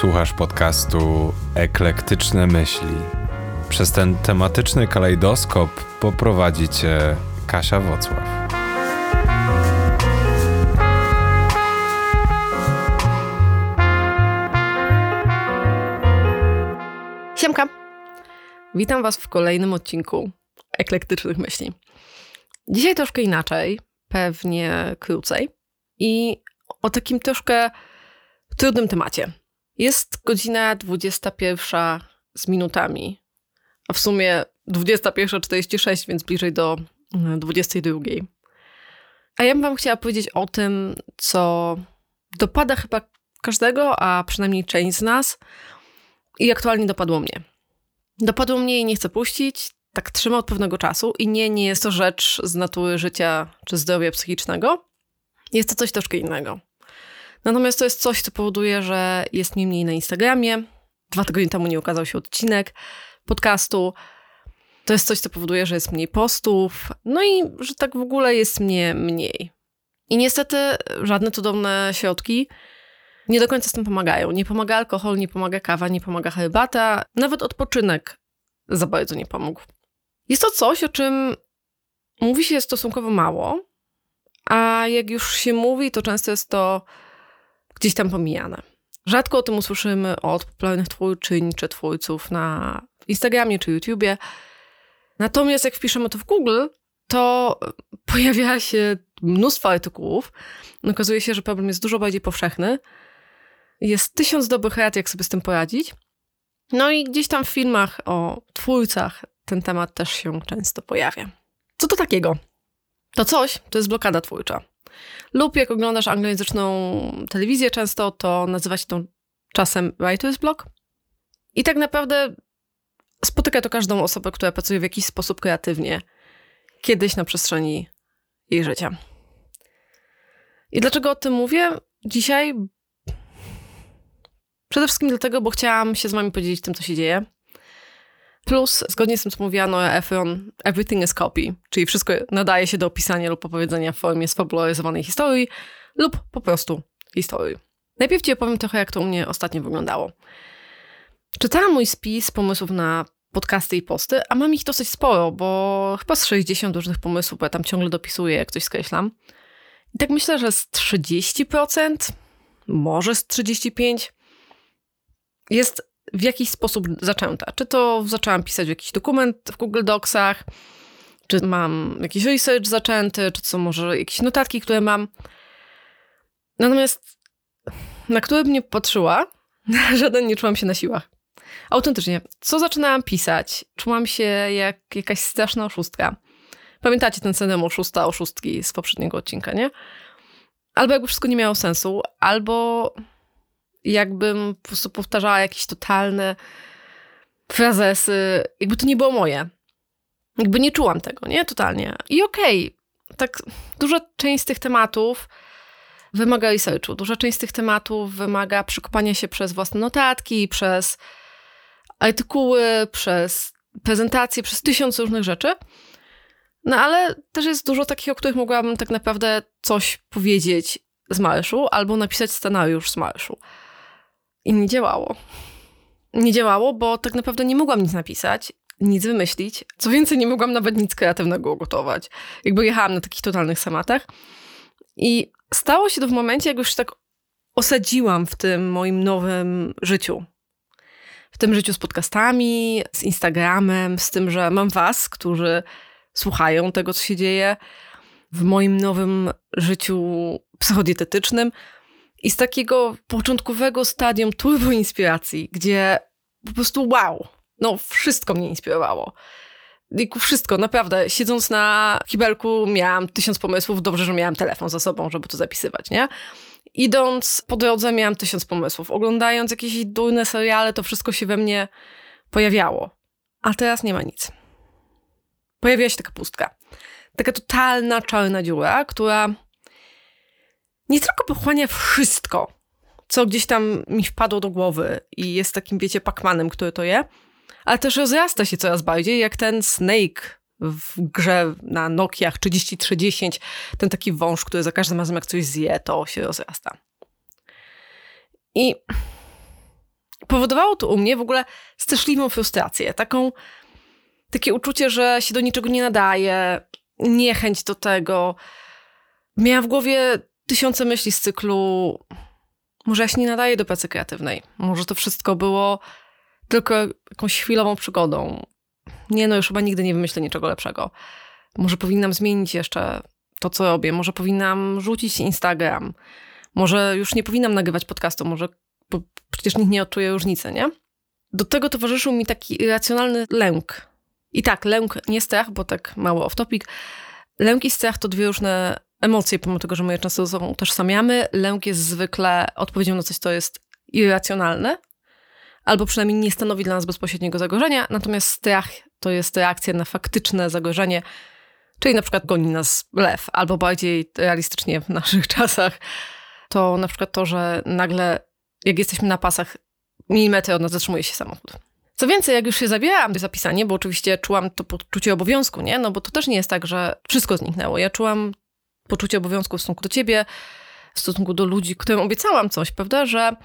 Słuchasz podcastu Eklektyczne Myśli. Przez ten tematyczny kalejdoskop poprowadzi cię Kasia Wocław. Siemka! Witam Was w kolejnym odcinku Eklektycznych Myśli. Dzisiaj troszkę inaczej, pewnie krócej i o takim troszkę trudnym temacie. Jest godzina 21 z minutami, a w sumie 21.46, więc bliżej do 22. Mm, a ja bym Wam chciała powiedzieć o tym, co dopada chyba każdego, a przynajmniej część z nas i aktualnie dopadło mnie. Dopadło mnie i nie chcę puścić, tak trzyma od pewnego czasu i nie, nie jest to rzecz z natury życia czy zdrowia psychicznego. Jest to coś troszkę innego. Natomiast to jest coś, co powoduje, że jest mi mniej na Instagramie. Dwa tygodnie temu nie ukazał się odcinek podcastu. To jest coś, co powoduje, że jest mniej postów. No i że tak w ogóle jest mnie mniej. I niestety żadne cudowne środki nie do końca z tym pomagają. Nie pomaga alkohol, nie pomaga kawa, nie pomaga herbata. Nawet odpoczynek za bardzo nie pomógł. Jest to coś, o czym mówi się stosunkowo mało, a jak już się mówi, to często jest to gdzieś tam pomijane. Rzadko o tym usłyszymy od popularnych twórczyń czy twórców na Instagramie czy YouTubie. Natomiast jak wpiszemy to w Google, to pojawia się mnóstwo artykułów. Okazuje się, że problem jest dużo bardziej powszechny. Jest tysiąc dobrych rad, jak sobie z tym poradzić. No i gdzieś tam w filmach o twórcach ten temat też się często pojawia. Co to takiego? To coś to jest blokada twórcza. Lub jak oglądasz anglojęzyczną telewizję często, to nazywa się to czasem writer's block. I tak naprawdę spotyka to każdą osobę, która pracuje w jakiś sposób kreatywnie kiedyś na przestrzeni jej życia. I dlaczego o tym mówię dzisiaj? Przede wszystkim dlatego, bo chciałam się z wami podzielić tym, co się dzieje. Plus, zgodnie z tym, co mówiła Noah Efron, everything is copy, czyli wszystko nadaje się do opisania lub opowiedzenia w formie sfabularyzowanej historii lub po prostu historii. Najpierw ci opowiem trochę, jak to u mnie ostatnio wyglądało. Czytałam mój spis pomysłów na podcasty i posty, a mam ich dosyć sporo, bo chyba z 60 różnych pomysłów, bo ja tam ciągle dopisuję, jak coś skreślam. I tak myślę, że z 30%, może z 35% jest w jakiś sposób zaczęta. Czy to zaczęłam pisać jakiś dokument w Google Docsach, czy mam jakiś research zaczęty, czy co może jakieś notatki, które mam. Natomiast na które bym nie patrzyła, żaden nie czułam się na siłach. Autentycznie, co zaczynałam pisać, czułam się jak jakaś straszna oszustka. Pamiętacie ten syndrom oszusta, oszustki z poprzedniego odcinka, nie? Albo jakby wszystko nie miało sensu, albo jakbym po prostu powtarzała jakieś totalne frazesy, jakby to nie było moje. Jakby nie czułam tego, nie? Totalnie. I okej, okay, tak duża część z tych tematów wymaga researchu. Duża część z tych tematów wymaga przekopania się przez własne notatki, przez artykuły, przez prezentacje, przez tysiąc różnych rzeczy. No ale też jest dużo takich, o których mogłabym tak naprawdę coś powiedzieć z marszu albo napisać scenariusz z marszu. I nie działało. Nie działało, bo tak naprawdę nie mogłam nic napisać, nic wymyślić. Co więcej, nie mogłam nawet nic kreatywnego ugotować. Jakby jechałam na takich totalnych samatach. I stało się to w momencie, jak już tak osadziłam w tym moim nowym życiu. W tym życiu z podcastami, z Instagramem, z tym, że mam was, którzy słuchają tego, co się dzieje, w moim nowym życiu psychodietetycznym, i z takiego początkowego stadium turbo inspiracji, gdzie po prostu wow, no wszystko mnie inspirowało. I wszystko, naprawdę. Siedząc na kibelku miałam tysiąc pomysłów. Dobrze, że miałam telefon za sobą, żeby to zapisywać, nie? Idąc po drodze miałam tysiąc pomysłów. Oglądając jakieś durne seriale, to wszystko się we mnie pojawiało. A teraz nie ma nic. Pojawiła się taka pustka. Taka totalna czarna dziura, która nie tylko pochłania wszystko, co gdzieś tam mi wpadło do głowy i jest takim, wiecie, pakmanem, który to je, ale też rozrasta się coraz bardziej, jak ten Snake w grze na Nokiach 3310, ten taki wąż, który za każdym razem jak coś zje, to się rozrasta. I powodowało to u mnie w ogóle straszliwą frustrację, taką, takie uczucie, że się do niczego nie nadaje, niechęć do tego. Miałam w głowie tysiące myśli z cyklu może ja się nie nadaję do pracy kreatywnej. Może to wszystko było tylko jakąś chwilową przygodą. Nie no, już chyba nigdy nie wymyślę niczego lepszego. Może powinnam zmienić jeszcze to, co robię. Może powinnam rzucić Instagram. Może już nie powinnam nagrywać podcastu. Może bo przecież nikt nie odczuje różnicy, nie? Do tego towarzyszył mi taki irracjonalny lęk. I tak, lęk, nie strach, bo tak mało off-topic. Lęk i strach to dwie różne emocje, pomimo tego, że my je często ze sobą utożsamiamy. Lęk jest zwykle odpowiedzią na coś, co jest irracjonalne, albo przynajmniej nie stanowi dla nas bezpośredniego zagrożenia, natomiast strach to jest reakcja na faktyczne zagrożenie, czyli na przykład goni nas lew, albo bardziej realistycznie w naszych czasach to na przykład to, że nagle jak jesteśmy na pasach, milimetry od nas zatrzymuje się samochód. Co więcej, jak już się zabierałam do zapisania, bo oczywiście czułam to poczucie obowiązku, nie? No bo to też nie jest tak, że wszystko zniknęło. Ja czułam poczucie obowiązku w stosunku do ciebie, w stosunku do ludzi, którym obiecałam coś, prawda, że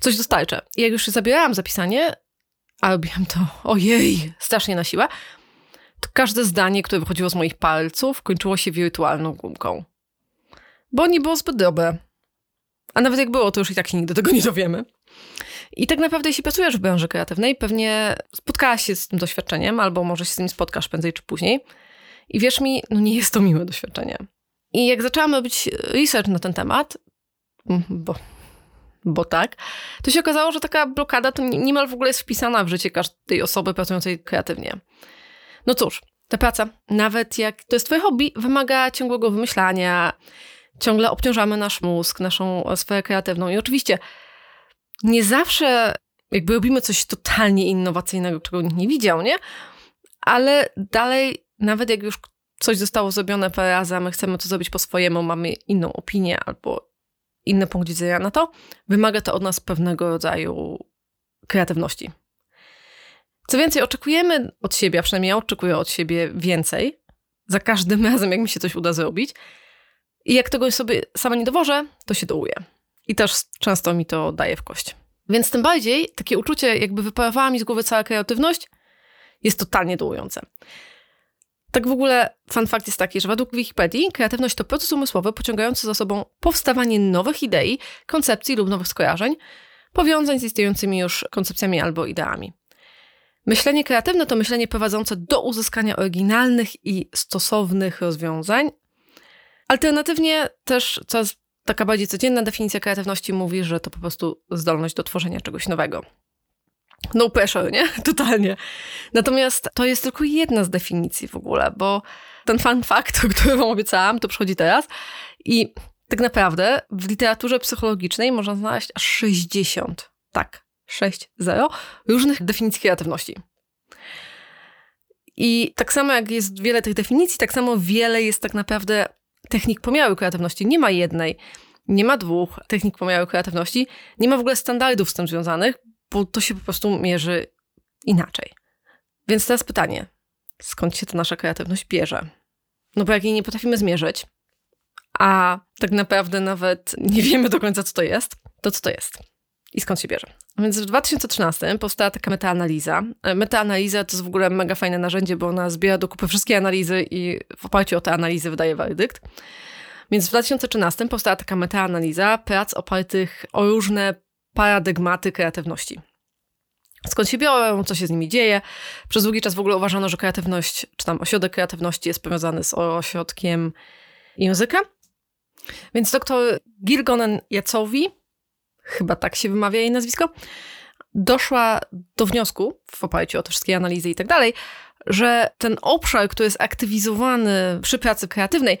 coś dostarczę. I jak już się zabierałam zapisanie, a robiłam to, ojej, strasznie na siłę, to każde zdanie, które wychodziło z moich palców, kończyło się wirtualną gumką. Bo nie było zbyt dobre. A nawet jak było, to już i tak się nigdy tego nie dowiemy. I tak naprawdę, jeśli pracujesz w branży kreatywnej, pewnie spotkałaś się z tym doświadczeniem, albo może się z nim spotkasz prędzej czy później. I wierz mi, no nie jest to miłe doświadczenie. I jak zaczęłam robić research na ten temat, bo, bo tak, to się okazało, że taka blokada to niemal w ogóle jest wpisana w życie każdej osoby pracującej kreatywnie. No cóż, ta praca, nawet jak to jest twoje hobby, wymaga ciągłego wymyślania, ciągle obciążamy nasz mózg, naszą sferę kreatywną i oczywiście nie zawsze jakby robimy coś totalnie innowacyjnego, czego nikt nie widział, nie? Ale dalej, nawet jak już coś zostało zrobione parę razy, a my chcemy to zrobić po swojemu, mamy inną opinię albo inny punkt widzenia na to, wymaga to od nas pewnego rodzaju kreatywności. Co więcej, oczekujemy od siebie, a przynajmniej ja oczekuję od siebie więcej za każdym razem, jak mi się coś uda zrobić. I jak tego sobie sama nie dowożę, to się dołuję. I też często mi to daje w kość. Więc tym bardziej takie uczucie, jakby wyparowała mi z głowy cała kreatywność, jest totalnie dołujące. Tak w ogóle fun jest taki, że według Wikipedii kreatywność to proces umysłowy pociągający za sobą powstawanie nowych idei, koncepcji lub nowych skojarzeń, powiązań z istniejącymi już koncepcjami albo ideami. Myślenie kreatywne to myślenie prowadzące do uzyskania oryginalnych i stosownych rozwiązań. Alternatywnie też coraz taka bardziej codzienna definicja kreatywności mówi, że to po prostu zdolność do tworzenia czegoś nowego. No pressure, nie? Totalnie. Natomiast to jest tylko jedna z definicji w ogóle, bo ten fun fact, o wam obiecałam, to przychodzi teraz i tak naprawdę w literaturze psychologicznej można znaleźć aż 60, tak, 6-0 różnych definicji kreatywności. I tak samo jak jest wiele tych definicji, tak samo wiele jest tak naprawdę technik pomiaru kreatywności. Nie ma jednej, nie ma dwóch technik pomiaru kreatywności, nie ma w ogóle standardów z tym związanych, bo to się po prostu mierzy inaczej. Więc teraz pytanie, skąd się ta nasza kreatywność bierze? No bo jak jej nie potrafimy zmierzyć, a tak naprawdę nawet nie wiemy do końca, co to jest, to co to jest? I skąd się bierze? Więc w 2013 powstała taka metaanaliza. Metaanaliza to jest w ogóle mega fajne narzędzie, bo ona zbiera do kupy wszystkie analizy i w oparciu o te analizy wydaje werdykt. Więc w 2013 powstała taka metaanaliza prac opartych o różne paradygmaty kreatywności. Skąd się biorą, co się z nimi dzieje. Przez długi czas w ogóle uważano, że kreatywność, czy tam ośrodek kreatywności jest powiązany z ośrodkiem języka. Więc doktor Girgonen Jacowi, chyba tak się wymawia jej nazwisko, doszła do wniosku, w oparciu o te wszystkie analizy i tak dalej, że ten obszar, który jest aktywizowany przy pracy kreatywnej,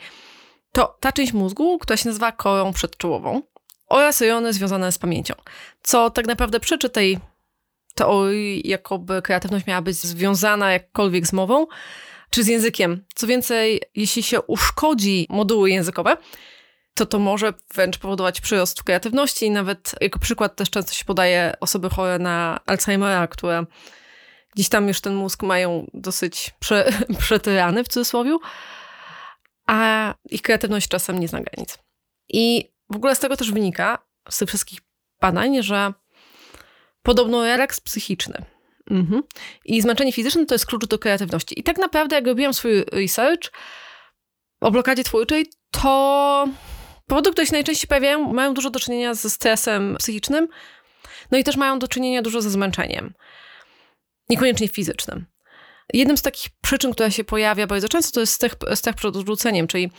to ta część mózgu, która się nazywa korą przedczołową oraz rejony związane z pamięcią. Co tak naprawdę przeczy tej teorii, jakoby kreatywność miała być związana jakkolwiek z mową czy z językiem. Co więcej, jeśli się uszkodzi moduły językowe, to to może wręcz powodować przyrost kreatywności. Nawet jako przykład też często się podaje osoby chore na Alzheimera, które gdzieś tam już ten mózg mają dosyć prze, przetyrany w cudzysłowie, a ich kreatywność czasem nie zna granic. I w ogóle z tego też wynika, z tych wszystkich badań, że podobno relaks psychiczny. Mhm. I zmęczenie fizyczne to jest klucz do kreatywności. I tak naprawdę, jak robiłam swój research o blokadzie twórczej, to powody, które się najczęściej pojawiają, mają dużo do czynienia ze stresem psychicznym, no i też mają do czynienia dużo ze zmęczeniem. Niekoniecznie fizycznym. Jednym z takich przyczyn, która się pojawia bardzo często, to jest strach, strach przed odrzuceniem, czyli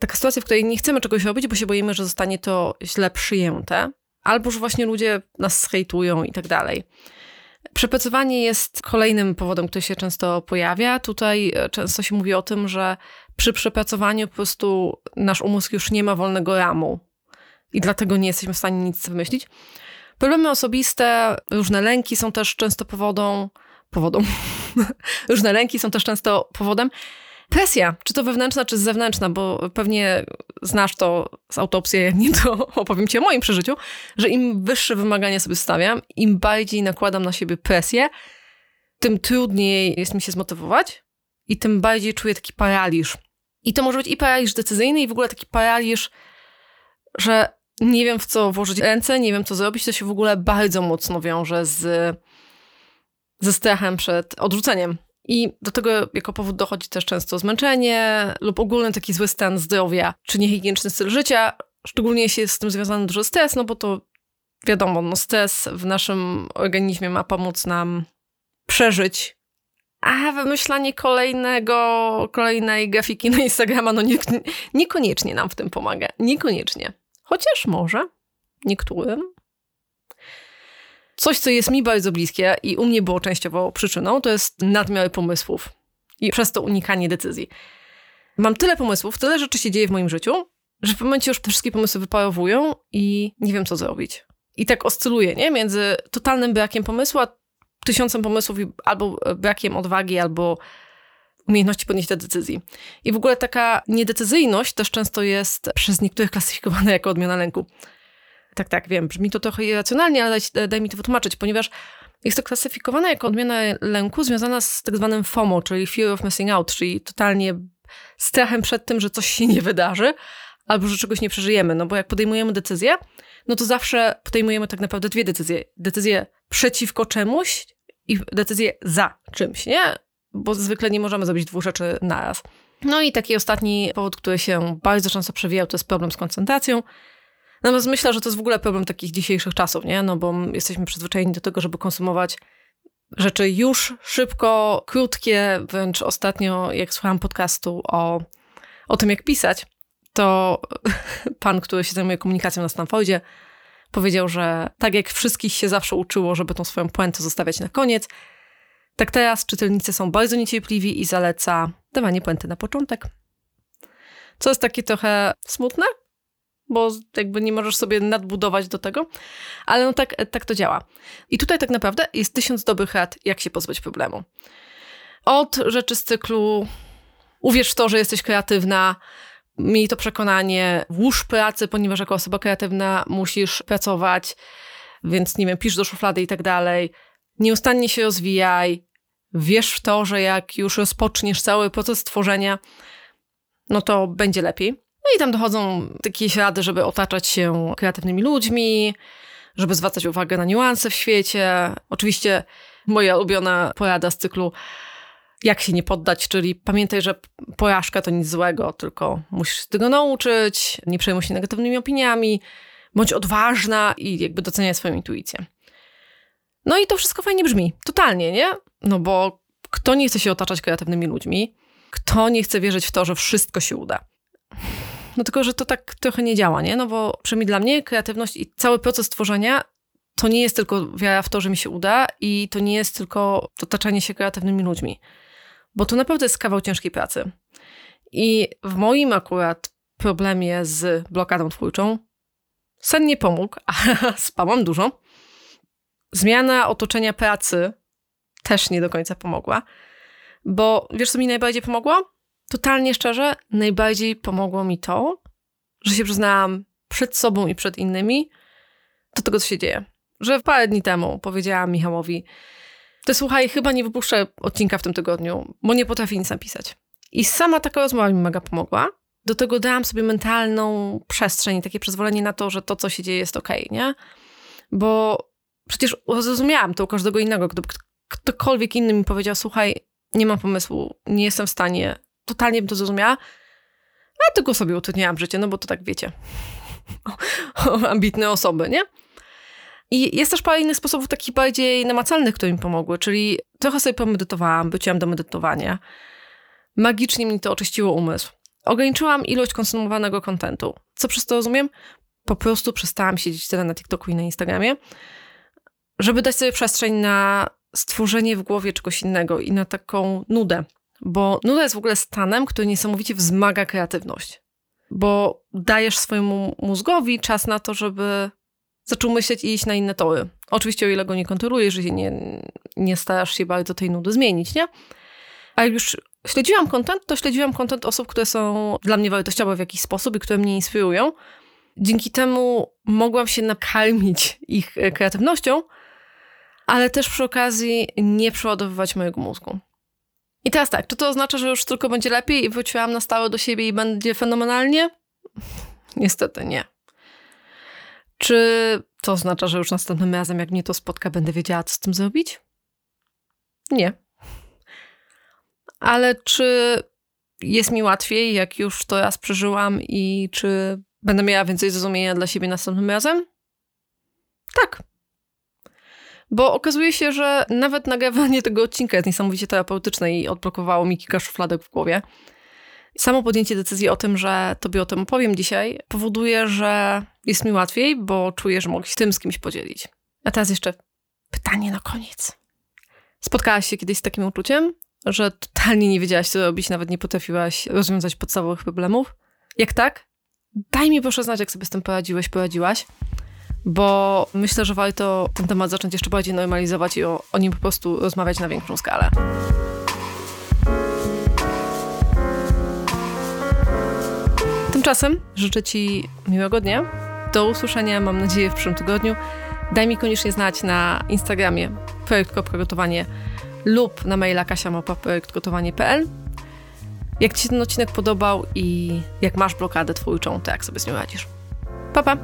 taka sytuacja, w której nie chcemy czegoś robić, bo się boimy, że zostanie to źle przyjęte, albo że właśnie ludzie nas hejtują i tak dalej. Przepracowanie jest kolejnym powodem, który się często pojawia. Tutaj e, często się mówi o tym, że przy przepracowaniu po prostu nasz umysł już nie ma wolnego ramu i dlatego nie jesteśmy w stanie nic wymyślić. Problemy osobiste, różne lęki są też często powodą, powodą, różne lęki są też często powodem. Presja, czy to wewnętrzna, czy zewnętrzna, bo pewnie znasz to z autopsji, jak nie to opowiem ci o moim przeżyciu, że im wyższe wymagania sobie stawiam, im bardziej nakładam na siebie presję, tym trudniej jest mi się zmotywować i tym bardziej czuję taki paraliż. I to może być i paraliż decyzyjny, i w ogóle taki paraliż, że nie wiem w co włożyć ręce, nie wiem co zrobić, to się w ogóle bardzo mocno wiąże z, ze strachem przed odrzuceniem. I do tego jako powód dochodzi też często zmęczenie lub ogólny taki zły stan zdrowia, czy niehigieniczny styl życia. Szczególnie jeśli jest z tym związany duży stres, no bo to wiadomo, no stres w naszym organizmie ma pomóc nam przeżyć. A wymyślanie kolejnego, kolejnej grafiki na Instagrama, no nie, niekoniecznie nam w tym pomaga. Niekoniecznie. Chociaż może niektórym. Coś, co jest mi bardzo bliskie i u mnie było częściowo przyczyną, to jest nadmiar pomysłów i przez to unikanie decyzji. Mam tyle pomysłów, tyle rzeczy się dzieje w moim życiu, że w momencie już te wszystkie pomysły wyparowują i nie wiem, co zrobić. I tak oscyluję, nie? Między totalnym brakiem pomysłu, a tysiącem pomysłów albo brakiem odwagi, albo umiejętności podjęcia decyzji. I w ogóle taka niedecyzyjność też często jest przez niektórych klasyfikowana jako odmiana lęku. Tak, tak, wiem, brzmi to trochę irracjonalnie, ale daj, daj mi to wytłumaczyć, ponieważ jest to klasyfikowane jako odmiana lęku związana z tak zwanym FOMO, czyli Fear of Missing Out, czyli totalnie strachem przed tym, że coś się nie wydarzy albo że czegoś nie przeżyjemy. No bo jak podejmujemy decyzję, no to zawsze podejmujemy tak naprawdę dwie decyzje. Decyzję przeciwko czemuś i decyzję za czymś, nie? Bo zwykle nie możemy zrobić dwóch rzeczy naraz. No i taki ostatni powód, który się bardzo często przewijał, to jest problem z koncentracją. Natomiast myślę, że to jest w ogóle problem takich dzisiejszych czasów, nie? No bo jesteśmy przyzwyczajeni do tego, żeby konsumować rzeczy już szybko, krótkie. Wręcz ostatnio, jak słuchałam podcastu o, o tym, jak pisać, to pan, który się zajmuje komunikacją na Stanfordzie, powiedział, że tak jak wszystkich się zawsze uczyło, żeby tą swoją puentę zostawiać na koniec, tak teraz czytelnicy są bardzo niecierpliwi i zaleca dawanie puenty na początek. Co jest takie trochę smutne, bo jakby nie możesz sobie nadbudować do tego, ale no tak, tak to działa. I tutaj tak naprawdę jest tysiąc dobrych rad, jak się pozbyć problemu. Od rzeczy z cyklu uwierz w to, że jesteś kreatywna, miej to przekonanie, włóż pracy, ponieważ jako osoba kreatywna musisz pracować, więc nie wiem, pisz do szuflady i tak dalej. Nieustannie się rozwijaj, wierz w to, że jak już rozpoczniesz cały proces tworzenia, no to będzie lepiej. No i tam dochodzą takie rady, żeby otaczać się kreatywnymi ludźmi, żeby zwracać uwagę na niuanse w świecie. Oczywiście moja ulubiona porada z cyklu jak się nie poddać, czyli pamiętaj, że porażka to nic złego, tylko musisz się tego nauczyć, nie przejmuj się negatywnymi opiniami, bądź odważna i jakby doceniaj swoją intuicję. No i to wszystko fajnie brzmi, totalnie, nie? No bo kto nie chce się otaczać kreatywnymi ludźmi, kto nie chce wierzyć w to, że wszystko się uda. No tylko, że to tak trochę nie działa, nie? No bo przynajmniej dla mnie kreatywność i cały proces tworzenia to nie jest tylko wiara w to, że mi się uda i to nie jest tylko otaczanie się kreatywnymi ludźmi. Bo to naprawdę jest kawał ciężkiej pracy. I w moim akurat problemie z blokadą twórczą sen nie pomógł, a spałam dużo. Zmiana otoczenia pracy też nie do końca pomogła. Bo wiesz, co mi najbardziej pomogło? Totalnie szczerze, najbardziej pomogło mi to, że się przyznałam przed sobą i przed innymi do tego, co się dzieje. Że parę dni temu powiedziałam Michałowi, to słuchaj, chyba nie wypuszczę odcinka w tym tygodniu, bo nie potrafię nic napisać. I sama taka rozmowa mi mega pomogła. Do tego dałam sobie mentalną przestrzeń, takie przyzwolenie na to, że to, co się dzieje, jest okej, okay, nie? Bo przecież zrozumiałam to u każdego innego. Gdyby ktokolwiek inny mi powiedział, słuchaj, nie mam pomysłu, nie jestem w stanie, totalnie bym to zrozumiała, a tylko sobie utrudniałam życie, no bo to tak wiecie, ambitne osoby, nie? I jest też parę innych sposobów takich bardziej namacalnych, które mi pomogły, czyli trochę sobie pomedytowałam, byciłam do medytowania. Magicznie mi to oczyściło umysł. Ograniczyłam ilość konsumowanego kontentu. Co przez to rozumiem? Po prostu przestałam siedzieć tyle na TikToku i na Instagramie, żeby dać sobie przestrzeń na stworzenie w głowie czegoś innego i na taką nudę. Bo nuda jest w ogóle stanem, który niesamowicie wzmaga kreatywność. Bo dajesz swojemu mózgowi czas na to, żeby zaczął myśleć i iść na inne tory. Oczywiście o ile go nie kontrolujesz, że nie, nie starasz się bardzo tej nudy zmienić, nie? A jak już śledziłam content, to śledziłam content osób, które są dla mnie wartościowe w jakiś sposób i które mnie inspirują. Dzięki temu mogłam się nakarmić ich kreatywnością, ale też przy okazji nie przeładowywać mojego mózgu. I teraz tak, czy to oznacza, że już tylko będzie lepiej i wróciłam na stałe do siebie i będzie fenomenalnie? Niestety nie. Czy to oznacza, że już następnym razem, jak mnie to spotka, będę wiedziała, co z tym zrobić? Nie. Ale czy jest mi łatwiej, jak już to raz przeżyłam i czy będę miała więcej zrozumienia dla siebie następnym razem? Tak. Bo okazuje się, że nawet nagrywanie tego odcinka jest niesamowicie terapeutyczne i odblokowało mi kilka szufladek w głowie. Samo podjęcie decyzji o tym, że tobie o tym opowiem dzisiaj, powoduje, że jest mi łatwiej, bo czuję, że mogę się tym z kimś podzielić. A teraz jeszcze pytanie na koniec. Spotkałaś się kiedyś z takim uczuciem, że totalnie nie wiedziałaś, co robić, nawet nie potrafiłaś rozwiązać podstawowych problemów? Jak tak? Daj mi proszę znać, jak sobie z tym poradziłeś, poradziłaś, bo myślę, że warto ten temat zacząć jeszcze bardziej normalizować i o, o nim po prostu rozmawiać na większą skalę. Tymczasem życzę Ci miłego dnia. Do usłyszenia, mam nadzieję, w przyszłym tygodniu. Daj mi koniecznie znać na Instagramie projekt.gotowanie lub na maila kasiamopa.projektgotowanie.pl jak Ci się ten odcinek podobał i jak masz blokadę twórczą, to jak sobie z nią radzisz. Pa, pa!